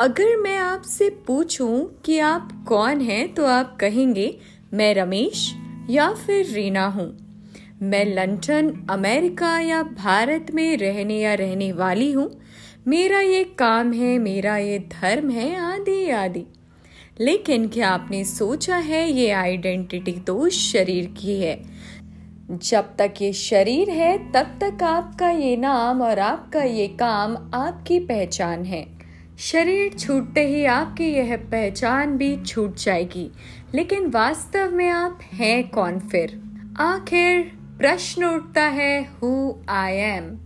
अगर मैं आपसे पूछूँ कि आप कौन हैं तो आप कहेंगे, मैं रमेश या फिर रीना हूँ। मैं लंदन, अमेरिका या भारत में रहने या रहने वाली हूँ। मेरा ये काम है, मेरा ये धर्म है, आदि आदि। लेकिन क्या आपने सोचा है, ये आइडेंटिटी तो शरीर की है। जब तक ये शरीर है, तब तक आपका ये नाम और आपका ये काम आपकी पहचान है। शरीर छूटते ही आपकी यह पहचान भी छूट जाएगी। लेकिन वास्तव में आप हैं कौन फिर? आखिर प्रश्न उठता है हु आई एम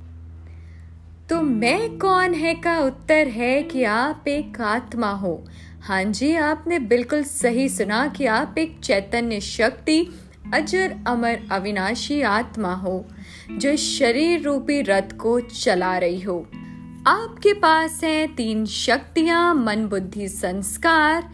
तो मैं कौन है का उत्तर है कि आप एक आत्मा हो। हाँ जी, आपने बिल्कुल सही सुना कि आप एक चैतन्य शक्ति, अजर अमर अविनाशी आत्मा हो, जो शरीर रूपी रथ को चला रही हो। आपके पास है तीन शक्तियाँ, मन, बुद्धि, संस्कार।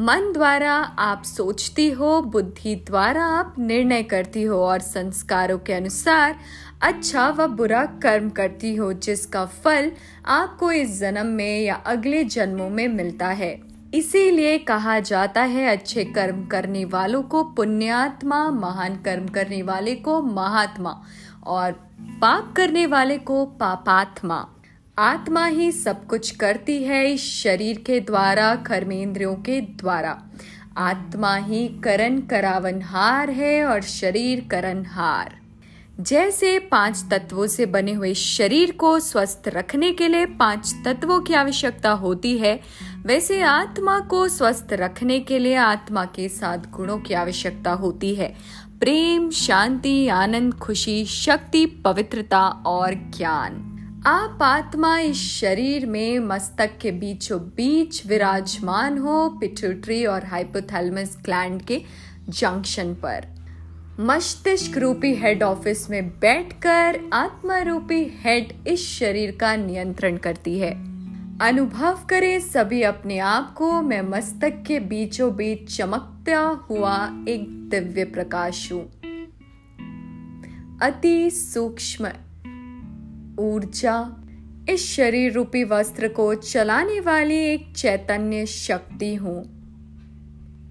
मन द्वारा आप सोचती हो, बुद्धि द्वारा आप निर्णय करती हो और संस्कारों के अनुसार अच्छा व बुरा कर्म करती हो, जिसका फल आपको इस जन्म में या अगले जन्मों में मिलता है। इसीलिए कहा जाता है, अच्छे कर्म करने वालों को पुण्यात्मा, महान कर्म करने वाले को महात्मा और पाप करने वाले को पापात्मा। आत्मा ही सब कुछ करती है इस शरीर के द्वारा, कर्मेंद्रियों के द्वारा। आत्मा ही करण करावनहार है और शरीर करणहार। जैसे पाँच तत्वों से बने हुए शरीर को स्वस्थ रखने के लिए पाँच तत्वों की आवश्यकता होती है, वैसे आत्मा को स्वस्थ रखने के लिए आत्मा के साथ गुणों की आवश्यकता होती है। प्रेम, शांति, आनंद, खुशी, शक्ति, पवित्रता और ज्ञान। आप आत्मा इस शरीर में मस्तक के बीचों बीच विराजमान हो पिट्यूटरी और हाइपोथैलेमस ग्लैंड के जंक्शन पर। मस्तिष्क रूपी हेड ऑफ़िस में बैठकर आत्मा रूपी हेड इस शरीर का नियंत्रण करती है। अनुभव करें सभी अपने आप को, मैं मस्तक के बीचों बीच चमकता हुआ एक दिव्य प्रकाश हूँ। अति सूक्ष्म ऊर्जा। इस शरीर रूपी वस्त्र को चलाने वाली एक चैतन्य शक्ति हूँ।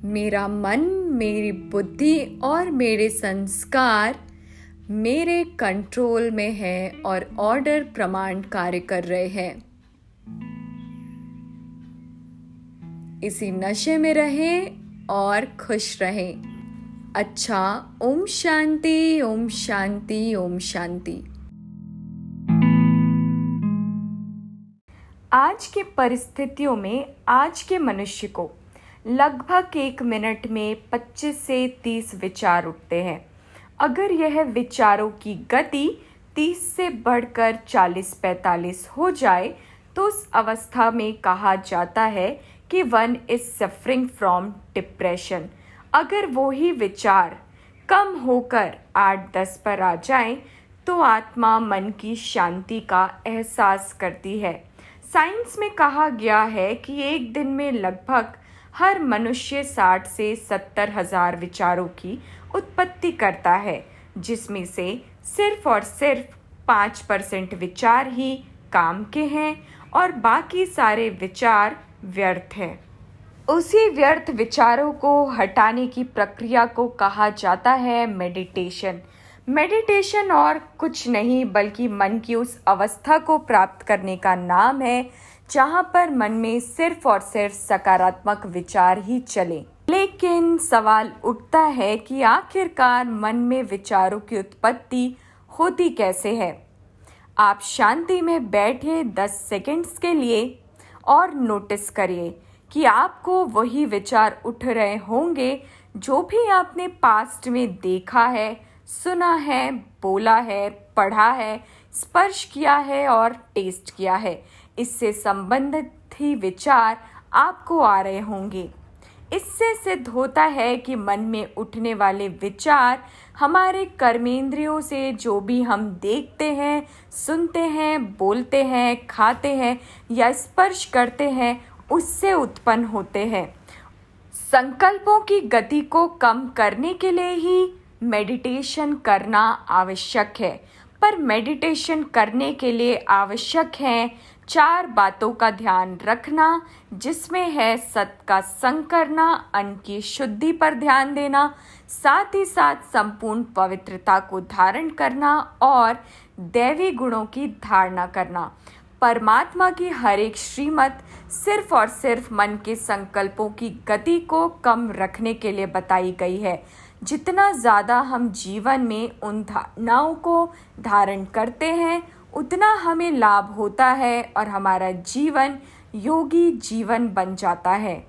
मेरा मन, मेरी बुद्धि और मेरे संस्कार मेरे कंट्रोल में है और ऑर्डर प्रमाण कार्य कर रहे हैं। इसी नशे में रहे और खुश रहे। अच्छा ओम शांति ओम शांति ओम शांति। आज की परिस्थितियों में आज के मनुष्य को लगभग एक मिनट में 25 से 30 विचार उठते हैं। अगर यह विचारों की गति 30 से बढ़कर 40-45 हो जाए तो उस अवस्था में कहा जाता है कि one is suffering from depression अगर वो ही विचार कम होकर 8-10 पर आ जाए तो आत्मा मन की शांति का एहसास करती है। साइंस में कहा गया है कि एक दिन में लगभग हर मनुष्य साठ से सत्तर हज़ार विचारों की उत्पत्ति करता है, जिसमें से सिर्फ़ और सिर्फ़ पाँच परसेंट विचार ही काम के हैं और बाकी सारे विचार व्यर्थ हैं। उसी व्यर्थ विचारों को हटाने की प्रक्रिया को कहा जाता है मेडिटेशन मेडिटेशन और कुछ नहीं, बल्कि मन की उस अवस्था को प्राप्त करने का नाम है, जहाँ पर मन में सिर्फ़ और सिर्फ़ सकारात्मक विचार ही चले। लेकिन सवाल उठता है कि आखिरकार मन में विचारों की उत्पत्ति होती कैसे है? आप शांति में बैठे 10 सेकंड्स के लिए और नोटिस करिए कि आपको वही विचार उठ रहे होंगे जो भी आपने पास्ट में देखा है सुना है, बोला है, पढ़ा है, स्पर्श किया है और टेस्ट किया है। इससे संबंधित ही विचार आपको आ रहे होंगे। इससे सिद्ध होता है कि मन में उठने वाले विचार हमारे कर्मेंद्रियों से जो भी हम देखते हैं, सुनते हैं, बोलते हैं, खाते हैं या स्पर्श करते हैं, उससे उत्पन्न होते हैं। संकल्पों की गति को कम करने के लिए ही मेडिटेशन करना आवश्यक है। पर मेडिटेशन करने के लिए आवश्यक है चार बातों का ध्यान रखना, जिसमें है सत का संग करना, अन्न की शुद्धि पर ध्यान देना, साथ ही साथ संपूर्ण पवित्रता को धारण करना और दैवी गुणों की धारणा करना। परमात्मा की हर एक श्रीमत सिर्फ़ और सिर्फ़ मन के संकल्पों की गति को कम रखने के लिए बताई गई है। जितना ज़्यादा हम जीवन में उन धारणाओं को धारण करते हैं, उतना हमें लाभ होता है और हमारा जीवन योगी जीवन बन जाता है।